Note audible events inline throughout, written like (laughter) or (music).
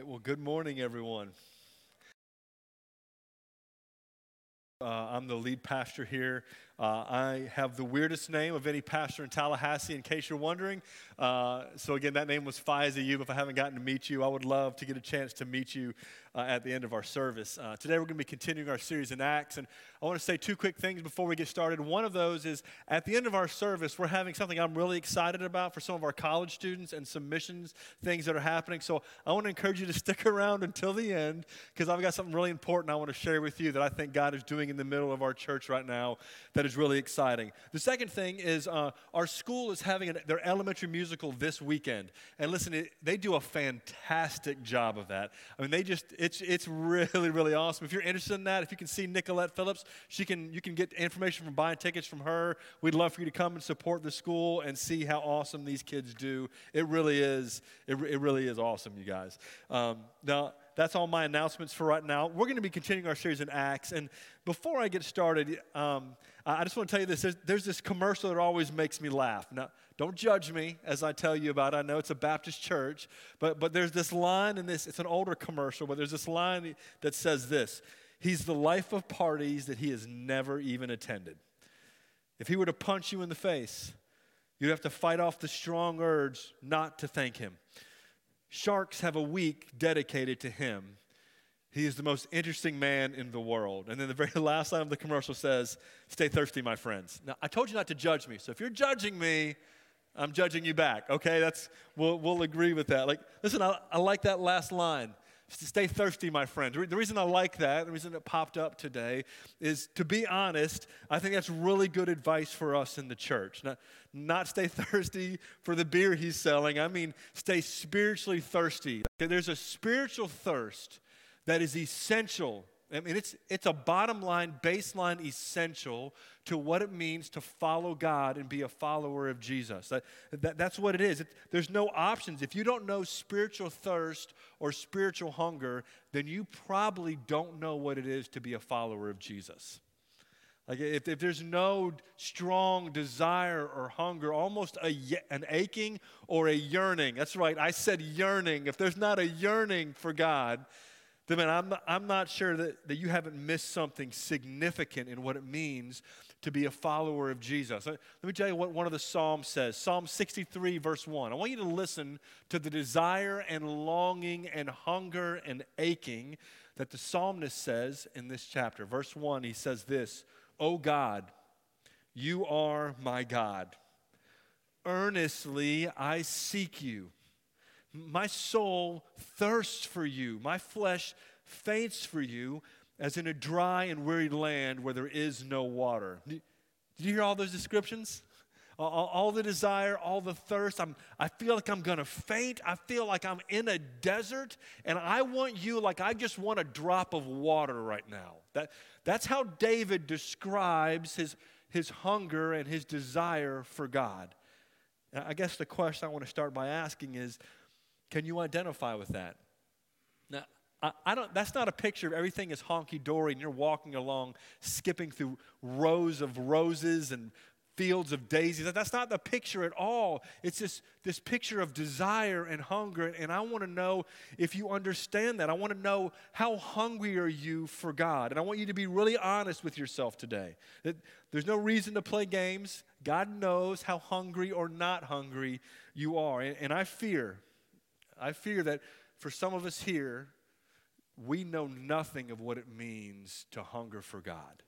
right, well, good morning, everyone. Uh, I'm the lead pastor here. Uh, I have the weirdest name of any pastor in Tallahassee, in case you're wondering. Uh, so, again, that name was Faiza You. If I haven't gotten to meet you, I would love to get a chance to meet you uh, at the end of our service. Uh, today, we're going to be continuing our series in Acts. And I want to say two quick things before we get started. One of those is at the end of our service, we're having something I'm really excited about for some of our college students and some missions things that are happening. So, I want to encourage you to stick around until the end because I've got something really important I want to share with you that I think God is doing in the middle of our church right now that is really exciting. The second thing is uh, our school is having an, their elementary musical this weekend. And listen, it, they do a fantastic job of that. I mean, they just, it's, it's really, really awesome. If you're interested in that, if you can see Nicolette Phillips, she can, you can get information from buying tickets from her. We'd love for you to come and support the school and see how awesome these kids do. It really is, it, it really is awesome, you guys. Um, now, that's all my announcements for right now. We're going to be continuing our series in Acts. And before I get started, um, I just want to tell you this. There's, there's, this commercial that always makes me laugh. Now, don't judge me as I tell you about it. I know it's a Baptist church, but, but there's this line in this, it's an older commercial, but there's this line that says this He's the life of parties that he has never even attended. If he were to punch you in the face, you'd have to fight off the strong urge not to thank him. Sharks have a week dedicated to him. He is the most interesting man in the world. And then the very (laughs) last line of the commercial says, Stay thirsty, my friends. Now, I told you not to judge me. So if you're judging me, I'm judging you back. Okay, that's we'll, we'll agree with that. Like, listen, I, I like that last line. Stay thirsty, my friend. The reason I like that, the reason it popped up today, is to be honest, I think that's really good advice for us in the church. Not, not stay (laughs) thirsty for the beer he's selling. I mean, stay spiritually thirsty. There's a spiritual thirst that is essential I mean, it's, it's a bottom line, baseline essential to what it means to follow God and be a follower of Jesus. That, that that's what it is. It, there's no options. If you don't know spiritual thirst or spiritual hunger, then you probably don't know what it is to be a follower of Jesus. Like if, if there's no strong desire or hunger, almost a, an aching or a yearning. That's right, I said yearning. If there's not a yearning for God, then I'm, I'm not sure that, that you haven't missed something significant in what it means to be a follower of Jesus. Let me tell you what one of the Psalms says Psalm 63, verse 1. I want you to listen to the desire and longing and hunger and aching that the psalmist says in this chapter. Verse 1, he says this O God, you are my God. Earnestly I seek you. My soul thirsts for you. My flesh faints for you as in a dry and weary land where there is no water. Did you hear all those descriptions? All, the desire, all the thirst. I'm, I feel like I'm going to faint. I feel like I'm in a desert, and I want you like I just want a drop of water right now. That, that's how David describes his, his hunger and his desire for God. I guess the question I want to start by asking is can you identify with that? Now, I, I don't, that's not a picture of everything is honky dory and you're walking along, skipping through rows of roses and fields of daisies. That's not the picture at all. It's this, this picture of desire and hunger. And I want to know if you understand that. I want to know how hungry are you for God. And I want you to be really honest with yourself today. That there's no reason to play games. God knows how hungry or not hungry you are. And, and I fear I fear that for some of us here, we know nothing of what it means to hunger for God.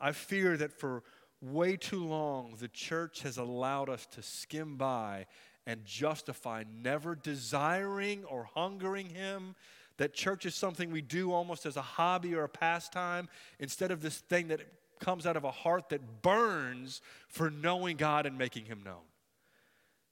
I fear that for way too long, the church has allowed us to skim by and justify never desiring or hungering Him. That church is something we do almost as a hobby or a pastime instead of this thing that comes out of a heart that burns for knowing God and making Him known.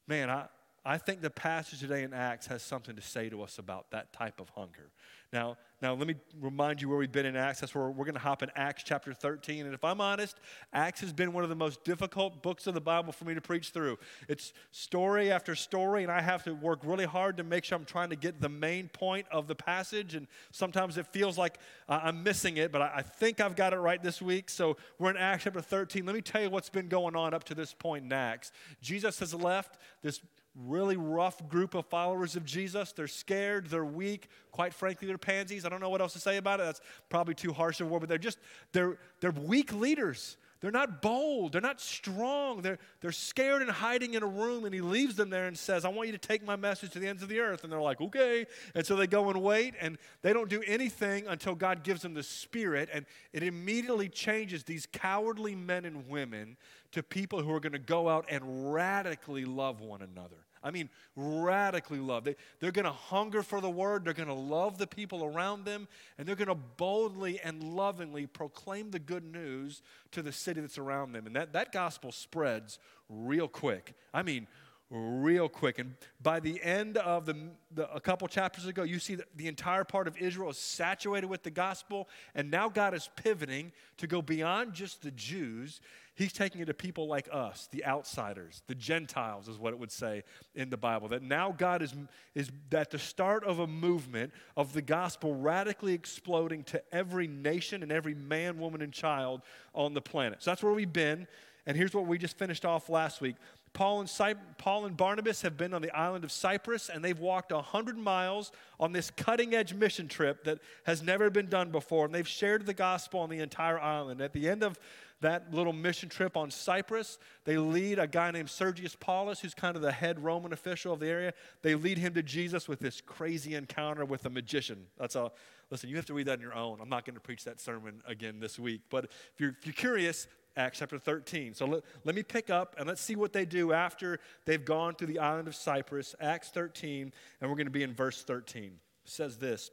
Man, I, I think the passage today in Acts has something to say to us about that type of hunger. Now, now let me remind you where we've been in Acts. That's where we're going to hop in Acts chapter 13. And if I'm honest, Acts has been one of the most difficult books of the Bible for me to preach through. It's story after story, and I have to work really hard to make sure I'm trying to get the main point of the passage. And sometimes it feels like I'm missing it, but I think I've got it right this week. So we're in Acts chapter 13. Let me tell you what's been going on up to this point in Acts. Jesus has left this really rough group of followers of Jesus. They're scared, they're weak, quite frankly, they're pansies. I don't know what else to say about it. That's probably too harsh of a word, but they're just they're they're weak leaders. They're not bold. They're not strong. They're, they're scared and hiding in a room, and he leaves them there and says, I want you to take my message to the ends of the earth. And they're like, okay. And so they go and wait, and they don't do anything until God gives them the Spirit, and it immediately changes these cowardly men and women to people who are going to go out and radically love one another. I mean, radically love. They, they're going to hunger for the word. They're going to love the people around them. And they're going to boldly and lovingly proclaim the good news to the city that's around them. And that, that gospel spreads real quick. I mean, real quick. And by the end of the, the, a couple chapters ago, you see that the entire part of Israel is saturated with the gospel. And now God is pivoting to go beyond just the Jews He's taking it to people like us, the outsiders, the Gentiles, is what it would say in the Bible. That now God is, is at the start of a movement of the gospel radically exploding to every nation and every man, woman, and child on the planet. So that's where we've been. And here's what we just finished off last week. Paul and, Cy- Paul and Barnabas have been on the island of Cyprus, and they've walked 100 miles on this cutting edge mission trip that has never been done before. And they've shared the gospel on the entire island. At the end of that little mission trip on Cyprus, they lead a guy named Sergius Paulus, who's kind of the head Roman official of the area. They lead him to Jesus with this crazy encounter with a magician. That's a listen. You have to read that on your own. I'm not going to preach that sermon again this week. But if you're, if you're curious, Acts chapter 13. So let, let me pick up and let's see what they do after they've gone to the island of Cyprus. Acts 13, and we're going to be in verse 13. It says this.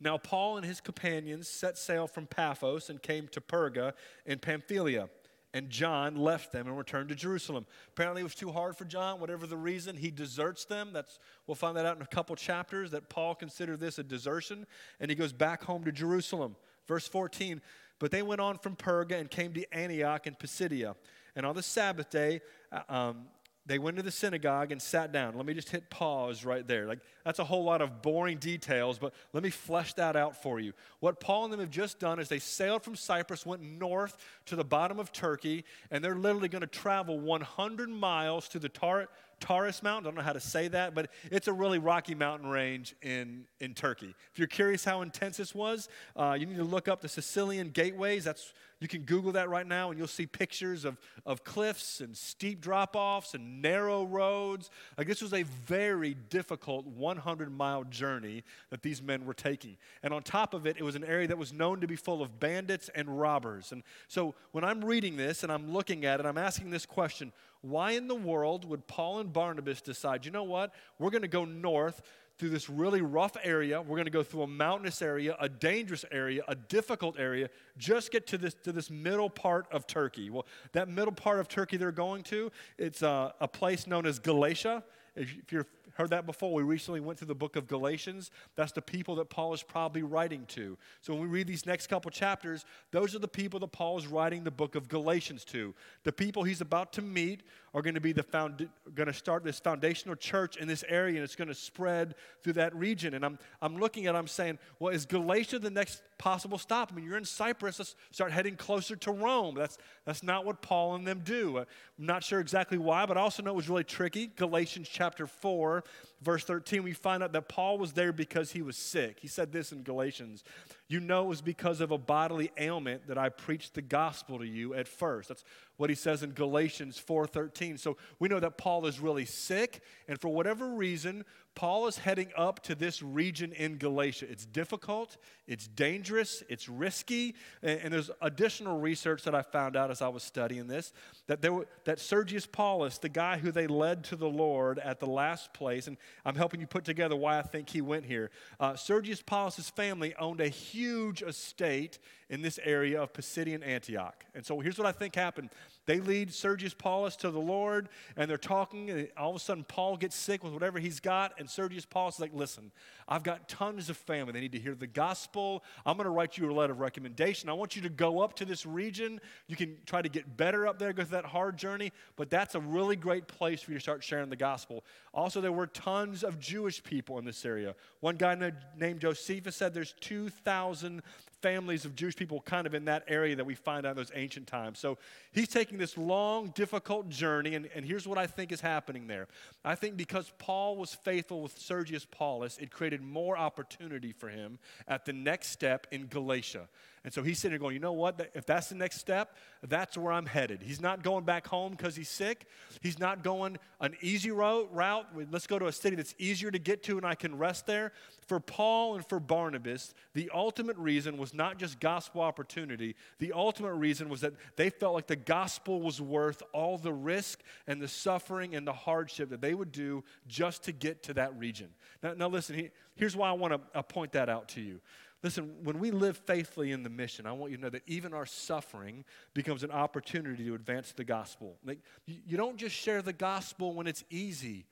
Now, Paul and his companions set sail from Paphos and came to Perga in Pamphylia. And John left them and returned to Jerusalem. Apparently, it was too hard for John, whatever the reason. He deserts them. That's, we'll find that out in a couple chapters that Paul considered this a desertion. And he goes back home to Jerusalem. Verse 14 But they went on from Perga and came to Antioch and Pisidia. And on the Sabbath day, uh, um, they went to the synagogue and sat down. Let me just hit pause right there. Like that's a whole lot of boring details, but let me flesh that out for you. What Paul and them have just done is they sailed from Cyprus, went north to the bottom of Turkey, and they're literally going to travel 100 miles to the Tar- Taurus Mountain. I don't know how to say that, but it's a really rocky mountain range in, in Turkey. If you're curious how intense this was, uh, you need to look up the Sicilian gateways. That's you can Google that right now and you'll see pictures of, of cliffs and steep drop offs and narrow roads. Like this was a very difficult 100 mile journey that these men were taking. And on top of it, it was an area that was known to be full of bandits and robbers. And so when I'm reading this and I'm looking at it, I'm asking this question why in the world would Paul and Barnabas decide, you know what, we're going to go north through this really rough area. We're going to go through a mountainous area, a dangerous area, a difficult area, just get to this, to this middle part of Turkey. Well, that middle part of Turkey they're going to, it's a, a place known as Galatia. If, if you've Heard that before. We recently went through the book of Galatians. That's the people that Paul is probably writing to. So when we read these next couple chapters, those are the people that Paul is writing the book of Galatians to. The people he's about to meet are going to be the found, going to start this foundational church in this area, and it's going to spread through that region. And I'm, I'm looking at, I'm saying, well, is Galatia the next possible stop? I mean, you're in Cyprus. Let's start heading closer to Rome. That's that's not what Paul and them do. Uh, I'm not sure exactly why, but I also know it was really tricky. Galatians chapter four verse 13, we find out that Paul was there because he was sick. He said this in Galatians You know it was because of a bodily ailment that I preached the gospel to you at first. That's what he says in Galatians 4:13. So we know that Paul is really sick, and for whatever reason, Paul is heading up to this region in Galatia. It's difficult, it's dangerous, it's risky, and, and there's additional research that I found out as I was studying this that there that Sergius Paulus, the guy who they led to the Lord at the last place, and I'm helping you put together why I think he went here. Uh, Sergius Paulus's family owned a huge estate in this area of Pisidian Antioch, and so here's what I think happened. They lead Sergius Paulus to the Lord, and they're talking, and all of a sudden Paul gets sick with whatever he's got, and Sergius Paulus is like, listen, I've got tons of family. They need to hear the gospel. I'm going to write you a letter of recommendation. I want you to go up to this region. You can try to get better up there, go through that hard journey, but that's a really great place for you to start sharing the gospel. Also, there were tons of Jewish people in this area. One guy named Josephus said there's 2,000 families of Jewish people kind of in that area that we find out in those ancient times. So he's taking this long, difficult journey, and, and here's what I think is happening there. I think because Paul was faithful with Sergius Paulus, it created more opportunity for him at the next step in Galatia. And so he's sitting there going, you know what? If that's the next step, that's where I'm headed. He's not going back home because he's sick. He's not going an easy route. Let's go to a city that's easier to get to and I can rest there. For Paul and for Barnabas, the ultimate reason was not just gospel opportunity. The ultimate reason was that they felt like the gospel was worth all the risk and the suffering and the hardship that they would do just to get to that region. Now, now listen, here's why I want to point that out to you. Listen, when we live faithfully in the mission, I want you to know that even our suffering becomes an opportunity to advance the gospel. Like, you don't just share the gospel when it's easy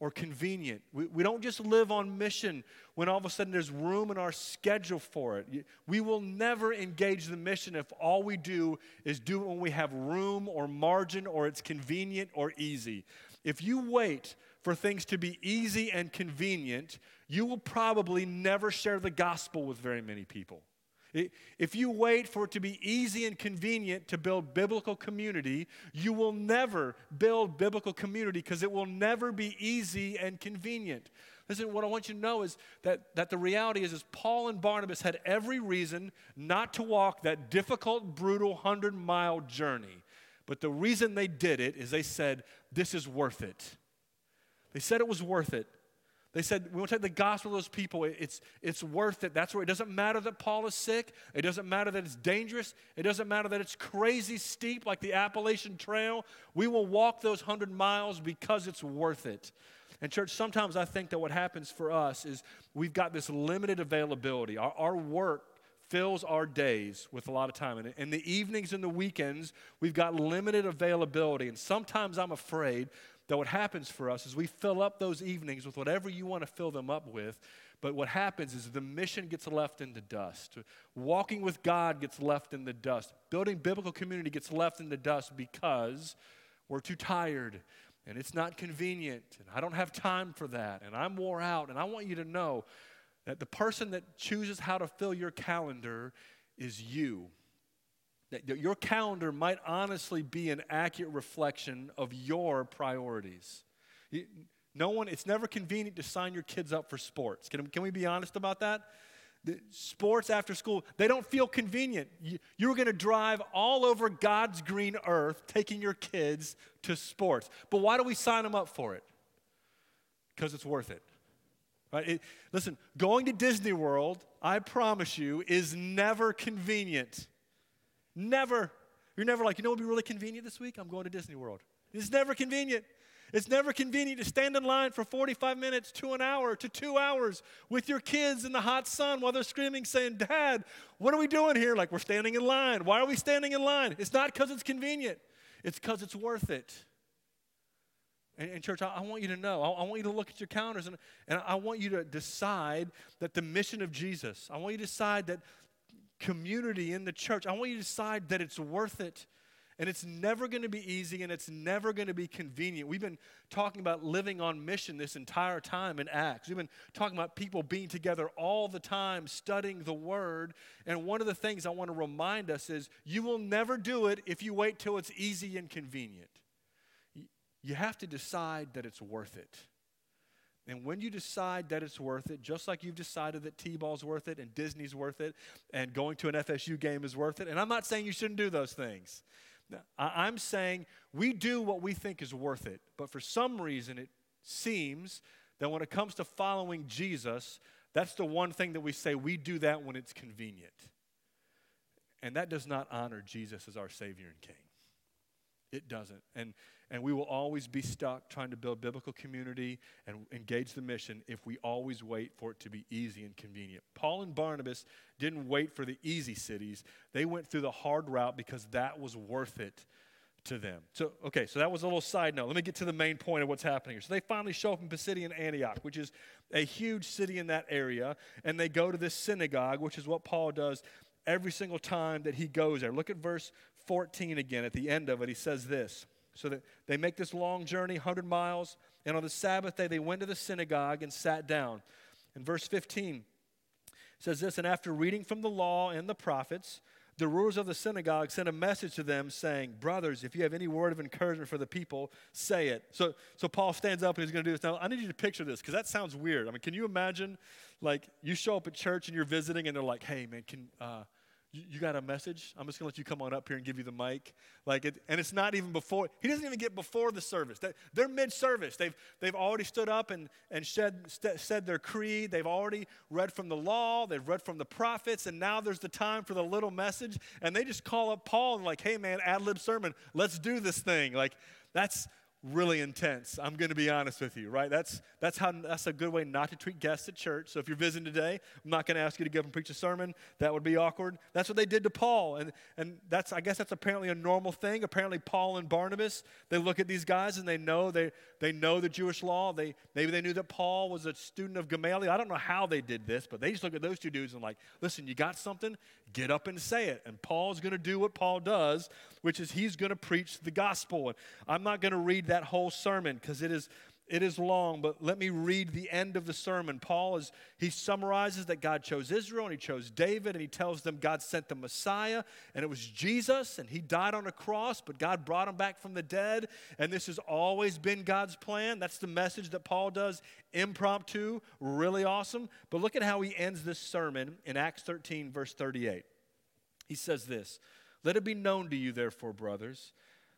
or convenient. We, we don't just live on mission when all of a sudden there's room in our schedule for it. We will never engage the mission if all we do is do it when we have room or margin or it's convenient or easy. If you wait for things to be easy and convenient, you will probably never share the gospel with very many people. If you wait for it to be easy and convenient to build biblical community, you will never build biblical community because it will never be easy and convenient. Listen, what I want you to know is that, that the reality is, is Paul and Barnabas had every reason not to walk that difficult, brutal 100 mile journey. But the reason they did it is they said, This is worth it. They said it was worth it. They said, we want to take the gospel to those people. It's, it's worth it. That's where it doesn't matter that Paul is sick. It doesn't matter that it's dangerous. It doesn't matter that it's crazy steep like the Appalachian Trail. We will walk those 100 miles because it's worth it. And, church, sometimes I think that what happens for us is we've got this limited availability. Our, our work fills our days with a lot of time. And in the evenings and the weekends, we've got limited availability. And sometimes I'm afraid that what happens for us is we fill up those evenings with whatever you want to fill them up with. But what happens is the mission gets left in the dust. Walking with God gets left in the dust. Building biblical community gets left in the dust because we're too tired and it's not convenient and I don't have time for that and I'm wore out. And I want you to know that the person that chooses how to fill your calendar is you your calendar might honestly be an accurate reflection of your priorities. No one, it's never convenient to sign your kids up for sports. Can, can we be honest about that? The sports after school, they don't feel convenient. You, you're going to drive all over God's green earth taking your kids to sports. But why do we sign them up for it? Because it's worth it. Right? It, listen, going to Disney World, I promise you, is never convenient. Never. You're never like, you know what would be really convenient this week? I'm going to Disney World. It's never convenient. It's never convenient to stand in line for 45 minutes to an hour to two hours with your kids in the hot sun while they're screaming, saying, Dad, what are we doing here? Like, we're standing in line. Why are we standing in line? It's not because it's convenient, it's because it's worth it. And, and church, I, I, want you to know, I, I, want you to look at your calendars and, and I want you to decide that the mission of Jesus, I want you to decide that community in the church, I want you to decide that it's worth it. And it's never going to be easy and it's never going to be convenient. We've been talking about living on mission this entire time in Acts. We've been talking about people being together all the time, studying the Word. And one of the things I want to remind us is you will never do it if you wait till it's easy and convenient. You have to decide that it's worth it. And when you decide that it's worth it, just like you've decided that T ball's worth it and Disney's worth it and going to an FSU game is worth it, and I'm not saying you shouldn't do those things. I'm saying we do what we think is worth it. But for some reason, it seems that when it comes to following Jesus, that's the one thing that we say we do that when it's convenient. And that does not honor Jesus as our Savior and King. It doesn't. And and we will always be stuck trying to build biblical community and engage the mission if we always wait for it to be easy and convenient. Paul and Barnabas didn't wait for the easy cities, they went through the hard route because that was worth it to them. So, okay, so that was a little side note. Let me get to the main point of what's happening here. So they finally show up in Pisidian Antioch, which is a huge city in that area, and they go to this synagogue, which is what Paul does every single time that he goes there. Look at verse 14 again. At the end of it, he says this. So that they make this long journey, 100 miles, and on the Sabbath day they went to the synagogue and sat down. In verse 15, says this, and after reading from the law and the prophets, the rulers of the synagogue sent a message to them saying, Brothers, if you have any word of encouragement for the people, say it. So, so Paul stands up and he's going to do this. Now, I need you to picture this because that sounds weird. I mean, can you imagine, like, you show up at church and you're visiting and they're like, Hey, man, can, uh, you, got a message? I'm just going to let you come on up here and give you the mic. Like, it, and it's not even before, he doesn't even get before the service. They, they're mid service. They've, they've already stood up and, and shed, st- said their creed. They've already read from the law, they've read from the prophets, and now there's the time for the little message. And they just call up Paul and, like, hey, man, ad lib sermon, let's do this thing. Like, that's really intense. I'm going to be honest with you, right? That's, that's, how, that's a good way not to treat guests at church. So if you're visiting today, I'm not going to ask you to go up and preach a sermon. That would be awkward. That's what they did to Paul. And, and that's, I guess that's apparently a normal thing. Apparently Paul and Barnabas, they look at these guys and they know, they, they know the Jewish law. They, maybe they knew that Paul was a student of Gamaliel. I don't know how they did this, but they just look at those two dudes and like, listen, you got something? Get up and say it. And Paul's going to do what Paul does, which is he's going to preach the gospel. And I'm not going to read that whole sermon because it is it is long, but let me read the end of the sermon. Paul is he summarizes that God chose Israel and he chose David and he tells them God sent the Messiah and it was Jesus and he died on a cross, but God brought him back from the dead and this has always been God's plan. That's the message that Paul does impromptu, really awesome. But look at how he ends this sermon in Acts 13 verse 38. He says this, "Let it be known to you therefore, brothers,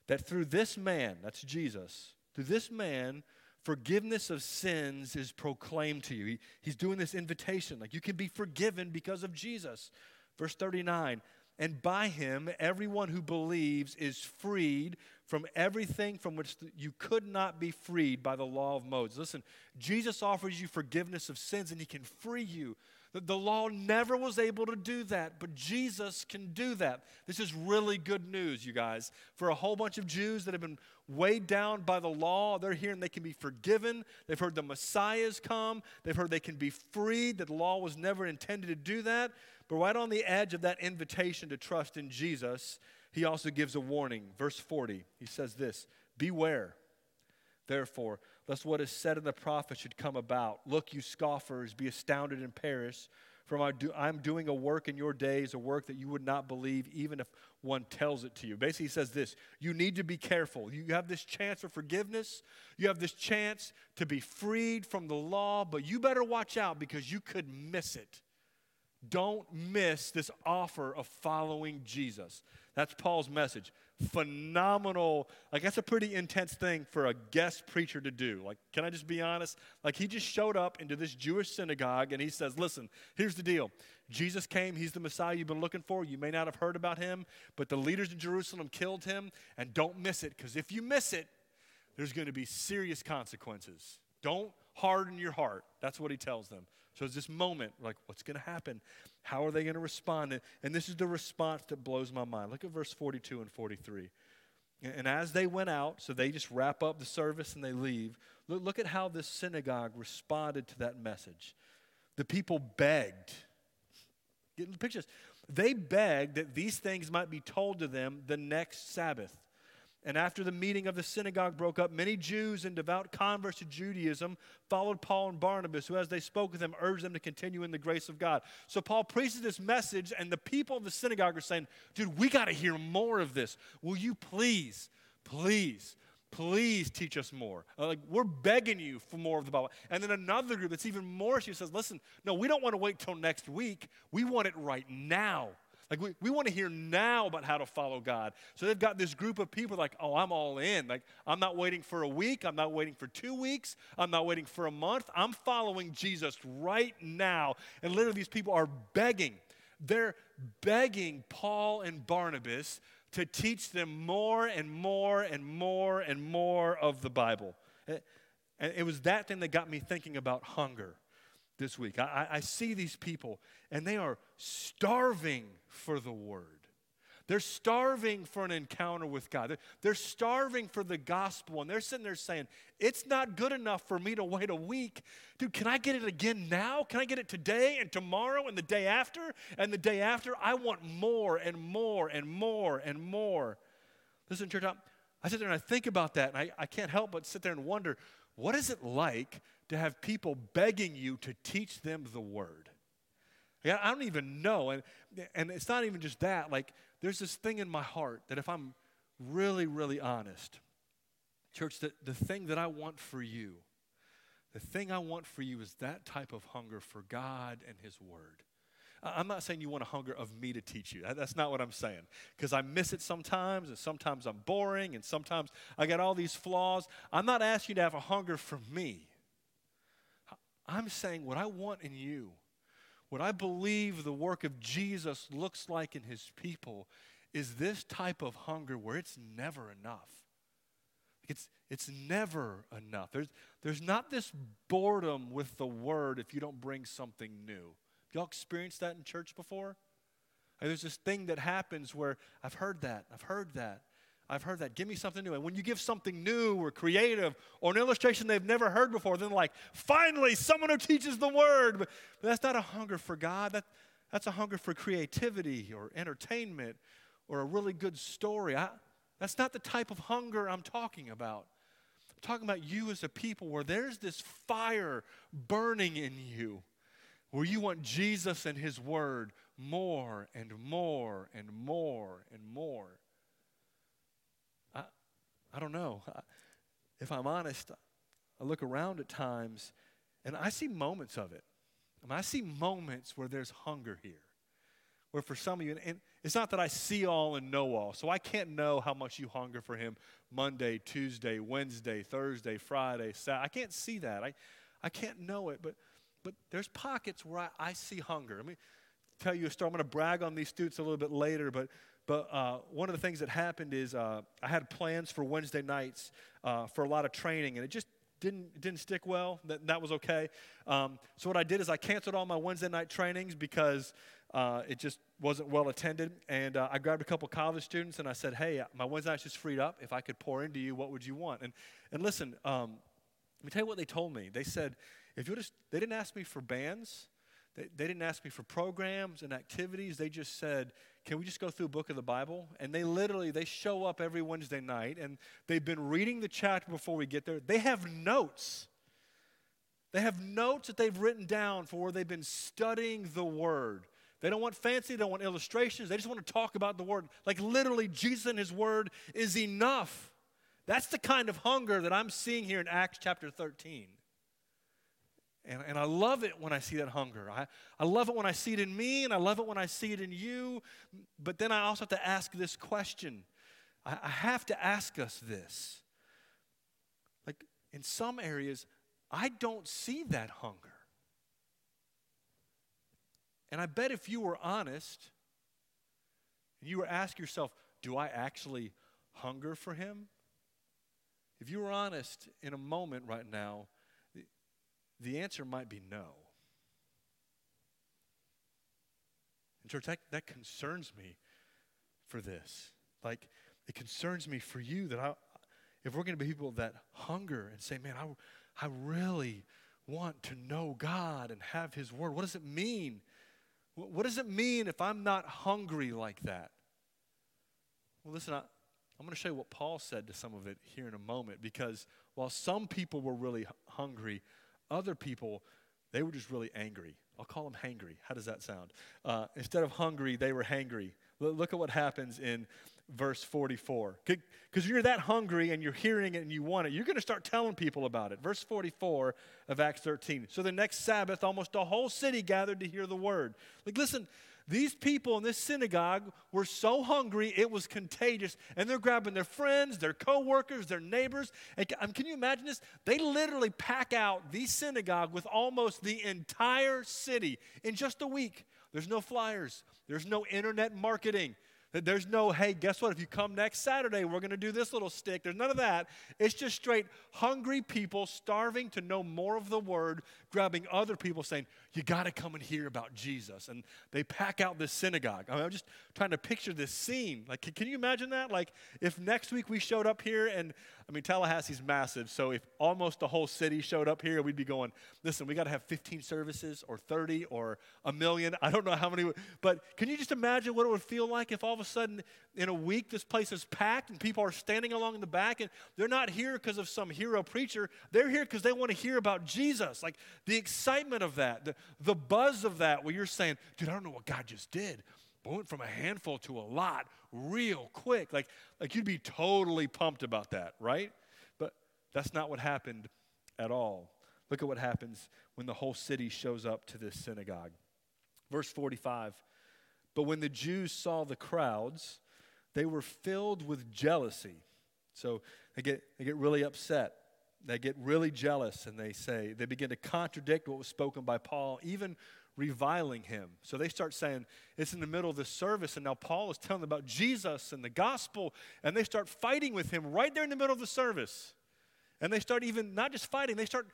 that through this man, that's Jesus, through this man forgiveness of sins is proclaimed to you. He, he's doing this invitation, like you can be forgiven because of Jesus. Verse 39 And by him, everyone who believes is freed from everything from which you could not be freed by the law of Moses. Listen, Jesus offers you forgiveness of sins and he can free you the law never was able to do that, but Jesus can do that. This is really good news, you guys. For a whole bunch of Jews that have been weighed down by the law, they're hearing they can be forgiven. They've heard the Messiah's come. They've heard they can be freed, that the law was never intended to do that. But right on the edge of that invitation to trust in Jesus, he also gives a warning. Verse 40, he says this Beware, therefore lest what is said in the prophet should come about. Look, you scoffers, be astounded and perish. For I'm doing a work in your days, a work that you would not believe, even if one tells it to you. Basically, he says this you need to be careful. You have this chance for forgiveness, you have this chance to be freed from the law, but you better watch out because you could miss it. Don't miss this offer of following Jesus. That's Paul's message phenomenal. Like, that's a pretty intense thing for a guest preacher to do. Like, can I just be honest? Like, he just showed up into this Jewish synagogue and he says, Listen, here's the deal. Jesus came, he's the Messiah you've been looking for. You may not have heard about him, but the leaders in Jerusalem killed him, and don't miss it, because if you miss it, there's going to be serious consequences. Don't harden your heart. That's what he tells them. So it's this moment, like, what's going to happen? How are they going to respond? And this is the response that blows my mind. Look at verse 42 and 43. And as they went out, so they just wrap up the service and they leave, look, look at how this synagogue responded to that message. The people begged. Get in the pictures. They begged that these things might be told to them the next Sabbath. And after the meeting of the synagogue broke up, many Jews and devout converts to Judaism followed Paul and Barnabas, who, as they spoke with them, urged them to continue in the grace of God. So Paul preaches this message, and the people of the synagogue are saying, Dude, we got to hear more of this. Will you please, please, please teach us more? Uh, like, we're begging you for more of the Bible. And then another group that's even more, she says, Listen, no, we don't want to wait till next week. We want it right now. Like, we, we want to hear now about how to follow God. So they've got this group of people like, oh, I'm all in. Like, I'm not waiting for a week. I'm not waiting for two weeks. I'm not waiting for a month. I'm following Jesus right now. And literally, these people are begging. They're begging Paul and Barnabas to teach them more and more and more and more of the Bible. And it was that thing that got me thinking about hunger this week. I, I see these people, and they are starving for the Word. They're starving for an encounter with God. They're starving for the gospel. And they're sitting there saying, It's not good enough for me to wait a week. Dude, can I get it again now? Can I get it today and tomorrow and the day after and the day after? I want more and more and more and more. Listen, church, I sit there and I think about that, and I, I can't help but sit there and wonder what is it like to have people begging you to teach them the word? Yeah, I don't even know. And, and it's not even just that. Like, there's this thing in my heart that if I'm really, really honest, church, that the thing that I want for you, the thing I want for you is that type of hunger for God and His Word. I'm not saying you want a hunger of me to teach you. That's not what I'm saying. Because I miss it sometimes, and sometimes I'm boring, and sometimes I got all these flaws. I'm not asking you to have a hunger for me. I'm saying what I want in you, what I believe the work of Jesus looks like in his people, is this type of hunger where it's never enough. It's, it's never enough. There's, there's not this boredom with the word if you don't bring something new. Y'all experienced that in church before? there's this thing that happens where I've heard that, I've heard that, I've heard that. Give me something new. And when you give something new or creative or an illustration they've never heard before, then like, finally, someone who teaches the word. But, but that's not a hunger for God. That, that's a hunger for creativity or entertainment or a really good story. I, that's not the type of hunger I'm talking about. I'm talking about you as a people where there's this fire burning in you where you want Jesus and His Word more and more and more and more. I, I don't know. If I'm honest, I look around at times and I see moments of it. I, mean, I see moments where there's hunger here. Where for some of you, and it's not that I see all and know all, so I can't know how much you hunger for Him Monday, Tuesday, Wednesday, Thursday, Friday, Saturday. I can't see that. I, I can't know it, but but there's pockets where I, I see hunger. Let me tell you a story. I'm going to brag on these students a little bit later, but but uh, one of the things that happened is uh, I had plans for Wednesday nights uh, for a lot of training, and it just didn't didn't stick well. That that was okay. Um, so what I did is I canceled all my Wednesday night trainings because uh, it just wasn't well attended. And uh, I grabbed a couple college students and I said, "Hey, my Wednesday night's just freed up. If I could pour into you, what would you want?" And and listen, um, let me tell you what they told me. They said, if you just, they didn't ask me for bands. They, they didn't ask me for programs and activities. They just said, can we just go through a book of the Bible? And they literally, they show up every Wednesday night and they've been reading the chapter before we get there. They have notes. They have notes that they've written down for where they've been studying the Word. They don't want fancy, they don't want illustrations. They just want to talk about the Word. Like literally, Jesus and His Word is enough. That's the kind of hunger that I'm seeing here in Acts chapter 13. And, and I love it when I see that hunger. I, I love it when I see it in me, and I love it when I see it in you. But then I also have to ask this question. I, I have to ask us this. Like, in some areas, I don't see that hunger. And I bet if you were honest, and you were asking yourself, do I actually hunger for him? If you were honest in a moment right now, the answer might be no. And, church, that, that concerns me for this. Like, it concerns me for you that I, if we're going to be people that hunger and say, man, I, I really want to know God and have His Word, what does it mean? What does it mean if I'm not hungry like that? Well, listen, I, I'm going to show you what Paul said to some of it here in a moment because while some people were really hungry, other people, they were just really angry. I'll call them hangry. How does that sound? Uh, instead of hungry, they were hangry. Look at what happens in verse 44. Because you're that hungry and you're hearing it and you want it, you're going to start telling people about it. Verse 44 of Acts 13. So the next Sabbath, almost the whole city gathered to hear the word. Like, listen, these people in this synagogue were so hungry it was contagious, and they're grabbing their friends, their coworkers, their neighbors. And um, can you imagine this? They literally pack out the synagogue with almost the entire city in just a week. There's no flyers, there's no internet marketing. There's no, hey, guess what? If you come next Saturday, we're going to do this little stick. There's none of that. It's just straight hungry people starving to know more of the word, grabbing other people saying, you got to come and hear about Jesus. And they pack out this synagogue. I I'm just trying to picture this scene. Like, can you imagine that? Like, if next week we showed up here and, I mean, Tallahassee's massive. So if almost the whole city showed up here, we'd be going, listen, we got to have 15 services or 30 or a million. I don't know how many. But can you just imagine what it would feel like if all of a sudden, in a week, this place is packed and people are standing along in the back, and they're not here because of some hero preacher. They're here because they want to hear about Jesus. Like the excitement of that, the, the buzz of that, where you're saying, dude, I don't know what God just did. But went from a handful to a lot real quick. Like, like you'd be totally pumped about that, right? But that's not what happened at all. Look at what happens when the whole city shows up to this synagogue. Verse 45 But when the Jews saw the crowds, they were filled with jealousy. So they get, they get really upset. They get really jealous and they say, they begin to contradict what was spoken by Paul, even reviling him. So they start saying, it's in the middle of the service, and now Paul is telling them about Jesus and the gospel, and they start fighting with him right there in the middle of the service. And they start even, not just fighting, they start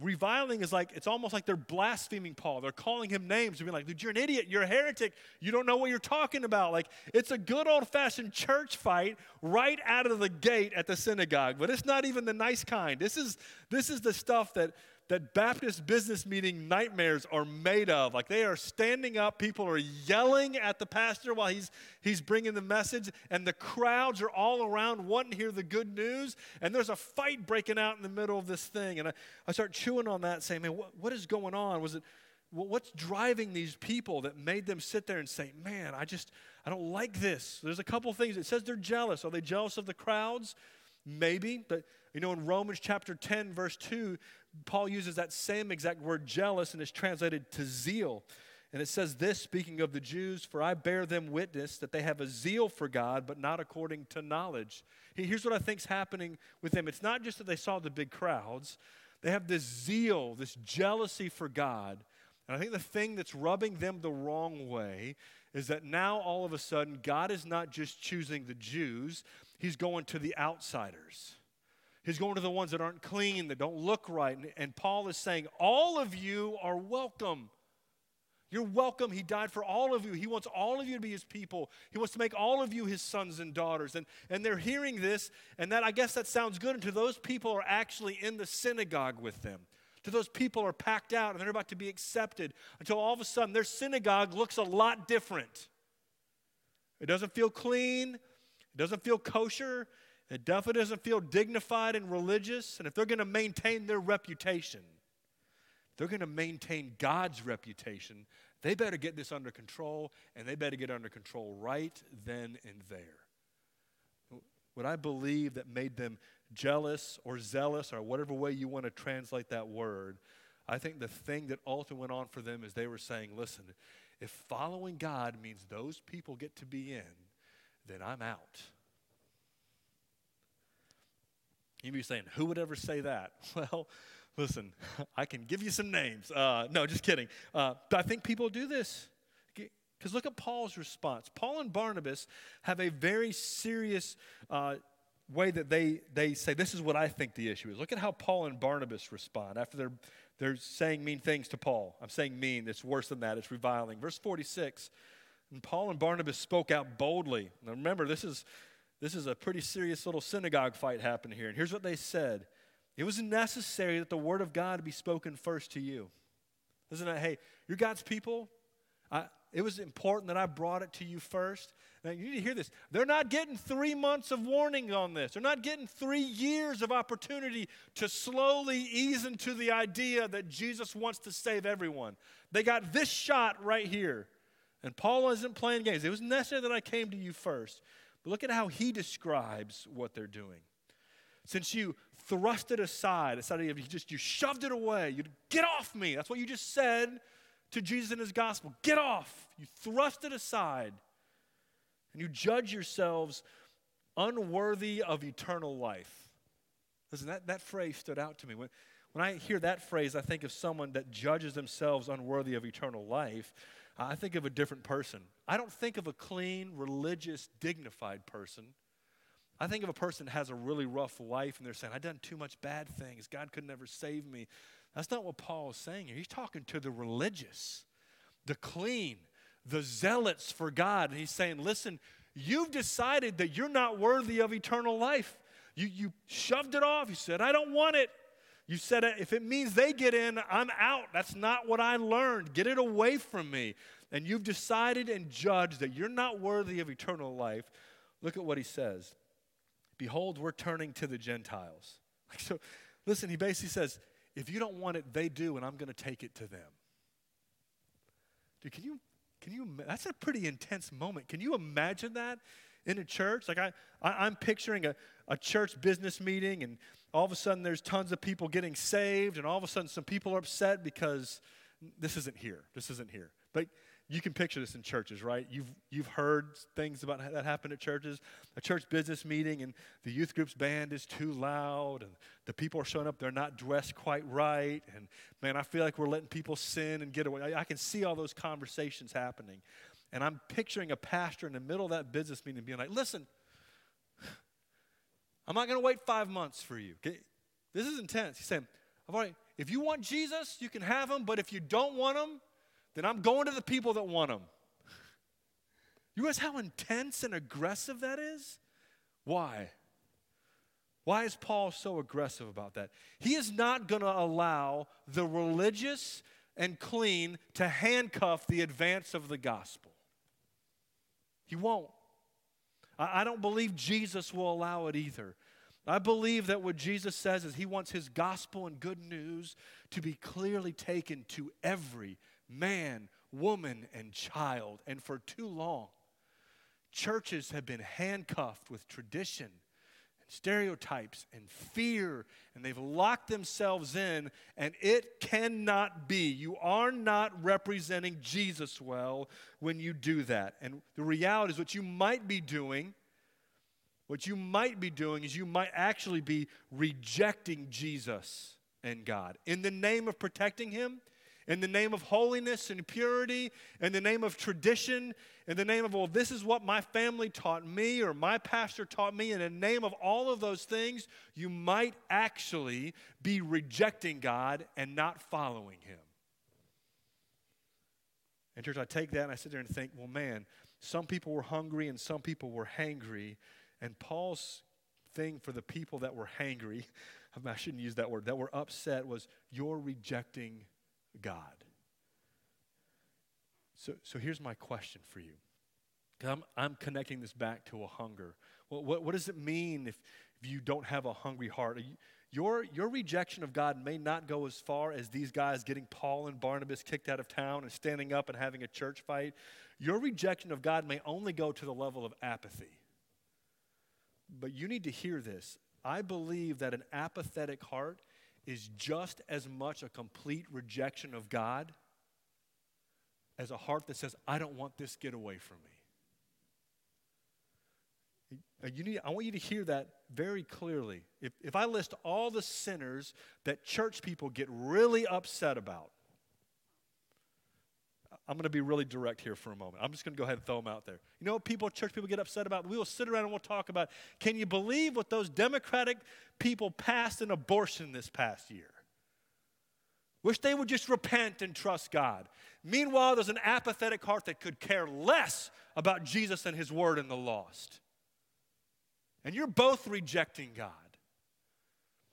reviling is like it's almost like they're blaspheming Paul. They're calling him names and being like, dude, you're an idiot, you're a heretic, you don't know what you're talking about. Like it's a good old-fashioned church fight right out of the gate at the synagogue, but it's not even the nice kind. This is this is the stuff that that Baptist business meeting nightmares are made of. Like they are standing up, people are yelling at the pastor while he's, he's bringing the message, and the crowds are all around wanting to hear the good news. And there's a fight breaking out in the middle of this thing. And I, I start chewing on that, saying, man, what, is going on? Was it, what's driving these people that made them sit there and say, man, I just, I don't like this? There's a couple things. It says they're jealous. Are they jealous of the crowds? Maybe, but you know, in Romans chapter 10, verse 2, Paul uses that same exact word jealous and it's translated to zeal. And it says this, speaking of the Jews, for I bear them witness that they have a zeal for God, but not according to knowledge. Here's what I think's happening with them. It's not just that they saw the big crowds, they have this zeal, this jealousy for God. And I think the thing that's rubbing them the wrong way is that now all of a sudden God is not just choosing the Jews, He's going to the outsiders. He's going to the ones that aren't clean, that don't look right. And, and Paul is saying, All of you are welcome. You're welcome. He died for all of you. He wants all of you to be his people. He wants to make all of you his sons and daughters. And, and they're hearing this, and that I guess that sounds good until those people are actually in the synagogue with them. To those people are packed out and they're about to be accepted until all of a sudden their synagogue looks a lot different. It doesn't feel clean, it doesn't feel kosher, it definitely doesn't feel dignified and religious. And if they're going to maintain their reputation, they're going to maintain God's reputation, they better get this under control, and they better get under control right then and there. What I believe that made them jealous or zealous, or whatever way you want to translate that word, I think the thing that ultimately went on for them is they were saying, listen, if following God means those people get to be in, then I'm out. You may be saying, who would ever say that? (laughs) Well, listen, I can give you some names. Uh, no, just kidding. Uh, but I think people do this. Because look at Paul's response. Paul and Barnabas have a very serious uh, way that they, they say, This is what I think the issue is. Look at how Paul and Barnabas respond after they're, they're saying mean things to Paul. I'm saying mean, it's worse than that, it's reviling. Verse 46 And Paul and Barnabas spoke out boldly. Now remember, this is this is a pretty serious little synagogue fight happening here. And here's what they said It was necessary that the word of God be spoken first to you. Isn't that, Hey, you're God's people. It was important that I brought it to you first. Now, you need to hear this. They're not getting three months of warning on this. They're not getting three years of opportunity to slowly ease into the idea that Jesus wants to save everyone. They got this shot right here. And Paul isn't playing games. It was necessary that I came to you first. But look at how he describes what they're doing. Since you thrust it aside, it's you just you shoved it away. You get off me. That's what you just said to Jesus in his gospel. Get off. You thrust it aside. And you judge yourselves unworthy of eternal life. Listen, that, that phrase stood out to me. When, when I hear that phrase, I think of someone that judges themselves unworthy of eternal life. I think of a different person. I don't think of a clean, religious, dignified person. I think of a person that has a really rough life and they're saying, I've done too much bad things. God could never save me. That's not what Paul is saying here. He's talking to the religious, the clean, the zealots for God. And he's saying, listen, you've decided that you're not worthy of eternal life. You, you shoved it off. You said, I don't want it. You said if it means they get in, I'm out. That's not what I learned. Get it away from me. And you've decided and judged that you're not worthy of eternal life. Look at what he says. Behold, we're turning to the Gentiles. (laughs) So, listen, he basically says, if you don't want it, they do, and I'm going to take it to them. Dude, can you, can you, that's a pretty intense moment. Can you imagine that in a church? Like, I, I, am picturing a, a church business meeting, and all of a sudden there's tons of people getting saved, and all of a sudden some people are upset because this isn't here. This isn't here. But you can picture this in churches, right? You've, you've heard things about that happen at churches. A church business meeting, and the youth group's band is too loud, and the people are showing up, they're not dressed quite right. And man, I feel like we're letting people sin and get away. I, I can see all those conversations happening. And I'm picturing a pastor in the middle of that business meeting being like, listen, I'm not going to wait five months for you. Okay? This is intense. He's saying, I've already, if you want Jesus, you can have him, but if you don't want him, then I'm going to the people that want them. You guys, how intense and aggressive that is? Why? Why is Paul so aggressive about that? He is not going to allow the religious and clean to handcuff the advance of the gospel. He won't. I, don't believe Jesus will allow it either. I believe that what Jesus says is he wants his gospel and good news to be clearly taken to every man, woman, and child. And for too long, churches have been handcuffed with tradition and stereotypes and fear, and they've locked themselves in, and it cannot be. You are not representing Jesus well when you do that. And the reality is, what you might be doing. What you might be doing is you might actually be rejecting Jesus and God. In the name of protecting Him, in the name of holiness and purity, in the name of tradition, in the name of, well, this is what my family taught me or my pastor taught me, in the name of all of those things, you might actually be rejecting God and not following Him. And, church, I take that and I sit there and think, well, man, some people were hungry and some people were hangry. And Paul's thing for the people that were hangry, (laughs) I shouldn't use that word, that were upset was, you're rejecting God. So, so here's my question for you. I'm, I'm connecting this back to a hunger. What, what does it mean if, if you don't have a hungry heart? You, your, your rejection of God may not go as far as these guys getting Paul and Barnabas kicked out of town and standing up and having a church fight. Your rejection of God may only go to the level of apathy. But you need to hear this. I believe that an apathetic heart is just as much a complete rejection of God as a heart that says, I don't want this, get away from me. Uh, you need, I want you to hear that very clearly. If, if I list all the sinners that church people get really upset about, I'm going to be really direct here for a moment. I'm just going to go ahead and throw them out there. You know what people, church people get upset about? We will sit around and we'll talk about can you believe what those Democratic people passed in abortion this past year? Wish they would just repent and trust God. Meanwhile, there's an apathetic heart that could care less about Jesus and his word and the lost. And you're both rejecting God.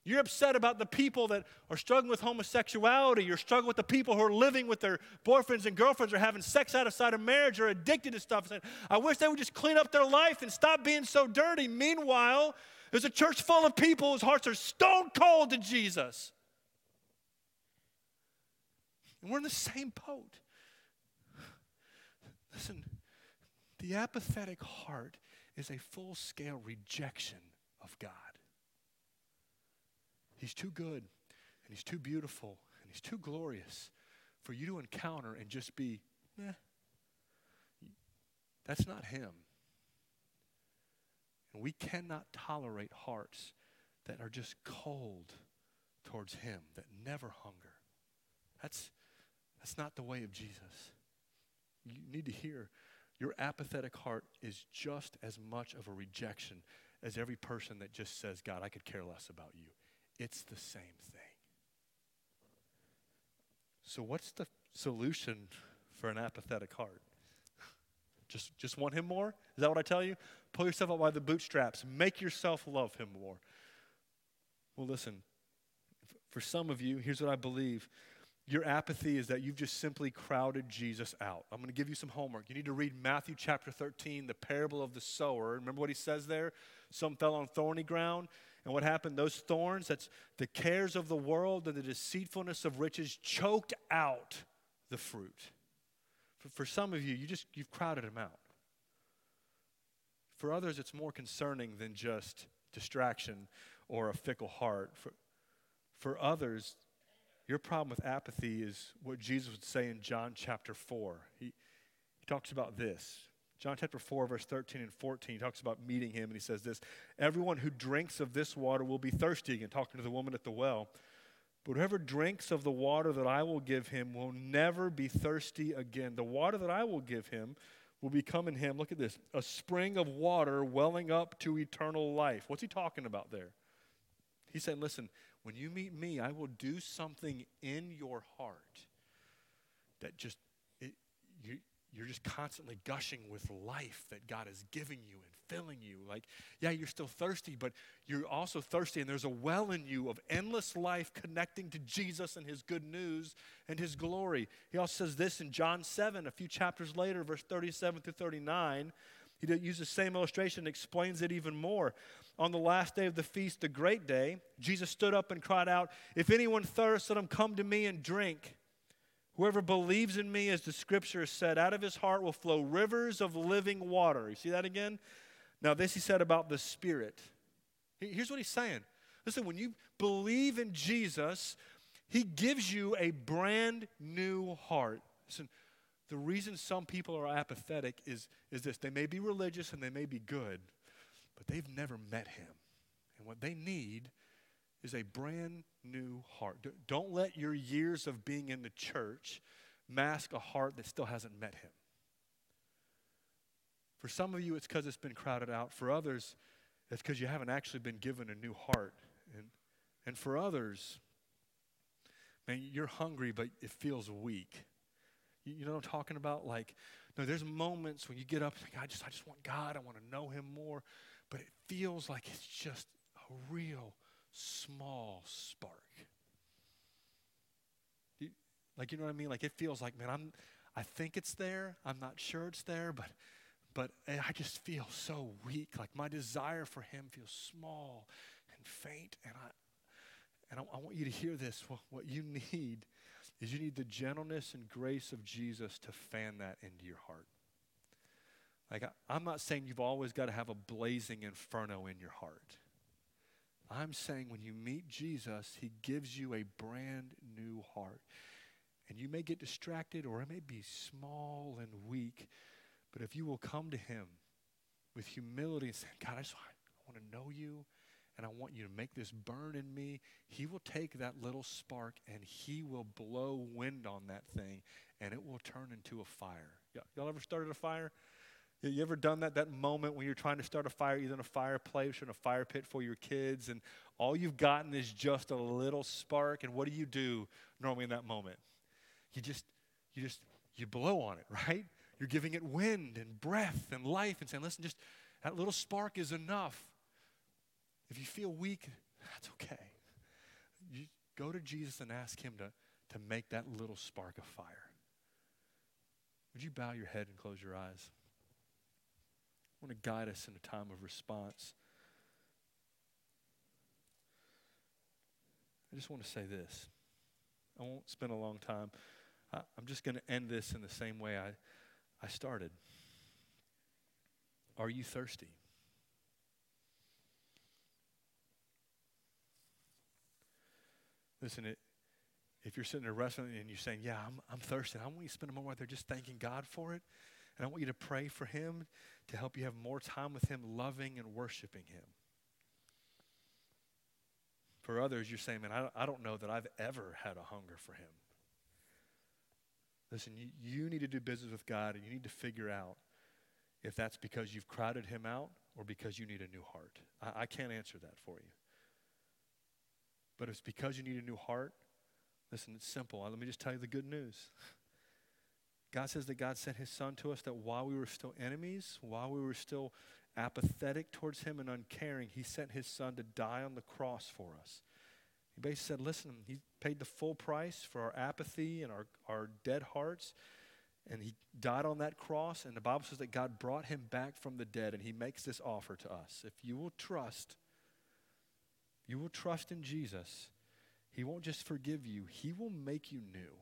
You're upset about the people that are struggling with homosexuality. You're struggling with the people who are living with their boyfriends and girlfriends or having sex outside of marriage or addicted to stuff. I wish they would just clean up their life and stop being so dirty. Meanwhile, there's a church full of people whose hearts are stone cold to Jesus. And we're in the same boat. Listen, the apathetic heart is a full scale rejection of God. He's too good, and He's too beautiful, and He's too glorious for you to encounter and just be. That's not Him. And we cannot tolerate hearts that are just cold towards Him, that never hunger. That's, that's not the way of Jesus. You need to hear your apathetic heart is just as much of a rejection as every person that just says, God, I could care less about you. It's the same thing. So, what's the solution for an apathetic heart? Just, just want him more? Is that what I tell you? Pull yourself up by the bootstraps. Make yourself love him more. Well, listen, For some of you, here's what I believe your apathy is that you've just simply crowded Jesus out. I'm going to give you some homework. You need to read Matthew chapter 13, the parable of the sower. Remember what he says there? Some fell on thorny ground. And what happened? Those thorns, that's the cares of the world and the deceitfulness of riches, choked out the fruit. For, for some of you, you just you've crowded them out. For others, it's more concerning than just distraction or a fickle heart. For, for others, your problem with apathy is what Jesus would say in John chapter 4. He, he talks about this. John chapter 4, verse 13 and 14, he talks about meeting him, and he says this Everyone who drinks of this water will be thirsty again, talking to the woman at the well. But whoever drinks of the water that I will give him will never be thirsty again. The water that I will give him will become in him, look at this, a spring of water welling up to eternal life. What's he talking about there? He's saying, listen, when you meet me, I will do something in your heart that just, it, you, you're just constantly gushing with life that God is giving you and filling you. Like, yeah, you're still thirsty, but you're also thirsty, and there's a well in you of endless life connecting to Jesus and his good news and his glory. He also says this in John 7, a few chapters later, verse 37 through 39. He uses the same illustration and explains it even more. On the last day of the feast, the great day, Jesus stood up and cried out, If anyone thirsts, let him come to me and drink. Whoever believes in me, as the scripture said, out of his heart will flow rivers of living water. You see that again? Now, this he said about the Spirit. Here's what he's saying. Listen, when you believe in Jesus, he gives you a brand new heart. Listen, the reason some people are apathetic is, is this they may be religious and they may be good, but they've never met him. And what they need is a brand new heart. Don't let your years of being in the church mask a heart that still hasn't met him. For some of you, it's because it's been crowded out. For others, it's because you haven't actually been given a new heart. And, and for others, man, you're hungry, but it feels weak. You, you know what I'm talking about? Like, no, there's moments when you get up and think, I just, I just want God. I want to know Him more. But it feels like it's just a real small spark. Like, you know what I mean? Like, it feels like, man, I'm, I think it's there. I'm not sure it's there, but, but eh, I just feel so weak. Like, my desire for Him feels small and faint. And I, and I, I want you to hear this. What, what you need is you need the gentleness and grace of Jesus to fan that into your heart. Like, I, I'm not saying you've always got to have a blazing inferno in your heart. I'm saying when you meet Jesus, he gives you a brand new heart. And you may get distracted or it may be small and weak, but if you will come to him with humility and say, God, I just I want to know you and I want you to make this burn in me, he will take that little spark and he will blow wind on that thing and it will turn into a fire. Y'all ever started a fire? You ever done that? That moment when you're trying to start a fire, either in a fireplace or in a fire pit for your kids, and all you've gotten is just a little spark. And what do you do normally in that moment? You just, you just, you blow on it, (laughs) right? You're giving it wind and breath and life and saying, listen, just that little spark is enough. If you feel weak, that's okay. You go to Jesus and ask Him to, to make that little spark of fire. Would you bow your head and close your eyes? I want to guide us in a time of response. I just want to say this. I won't spend a long time. I, am just going to end this in the same way I, I started. Are you thirsty? Listen, it, if you're sitting in a restaurant and you're saying, Yeah, I'm, I'm thirsty, I want you to spend a moment there just thanking God for it. And I want you to pray for Him to help you have more time with Him, loving and worshiping Him. For others, you're saying, Man, I, don't know that I've ever had a hunger for Him. Listen, you, need to do business with God and you need to figure out if that's because you've crowded Him out or because you need a new heart. I can't answer that for you. But if it's because you need a new heart, listen, it's simple. Let me just tell you the good news. God says that God sent his son to us that while we were still enemies, while we were still apathetic towards him and uncaring, he sent his son to die on the cross for us. He basically said, listen, he paid the full price for our apathy and our, our dead hearts. And he died on that cross. And the Bible says that God brought him back from the dead. And he makes this offer to us. If you will trust, you will trust in Jesus, he won't just forgive you, he will make you new.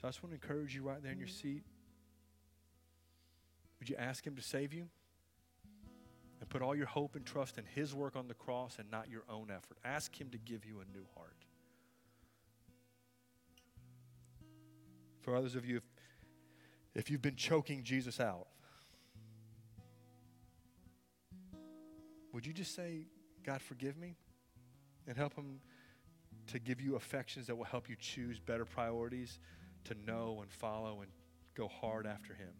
So I just want to encourage you right there in your seat. Would you ask him to save you? And put all your hope and trust in his work on the cross and not your own effort. Ask him to give you a new heart. For others of you, if, if you've been choking Jesus out, would you just say, God, forgive me? And help him to give you affections that will help you choose better priorities to know and follow and go hard after him.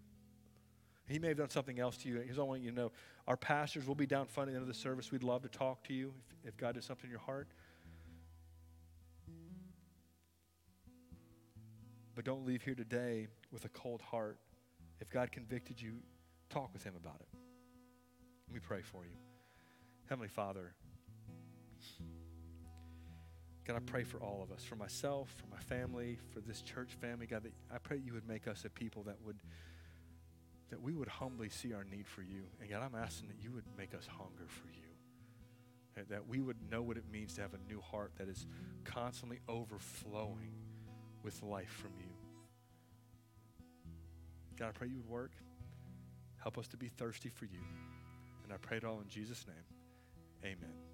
He may have done something else to you. Here's all I want you to know. Our pastors will be down front at the end of the service. We'd love to talk to you if, if God did something in your heart. But don't leave here today with a cold heart. If God convicted you, talk with Him about it. Let me pray for you. Heavenly Father, God, I pray for all of us, for myself, for my family, for this church family, God, that I pray you would make us a people that would that we would humbly see our need for you. And God, I'm asking that you would make us hunger for you. That we would know what it means to have a new heart that is constantly overflowing with life from you. God, I pray you would work. Help us to be thirsty for you. And I pray it all in Jesus' name. Amen.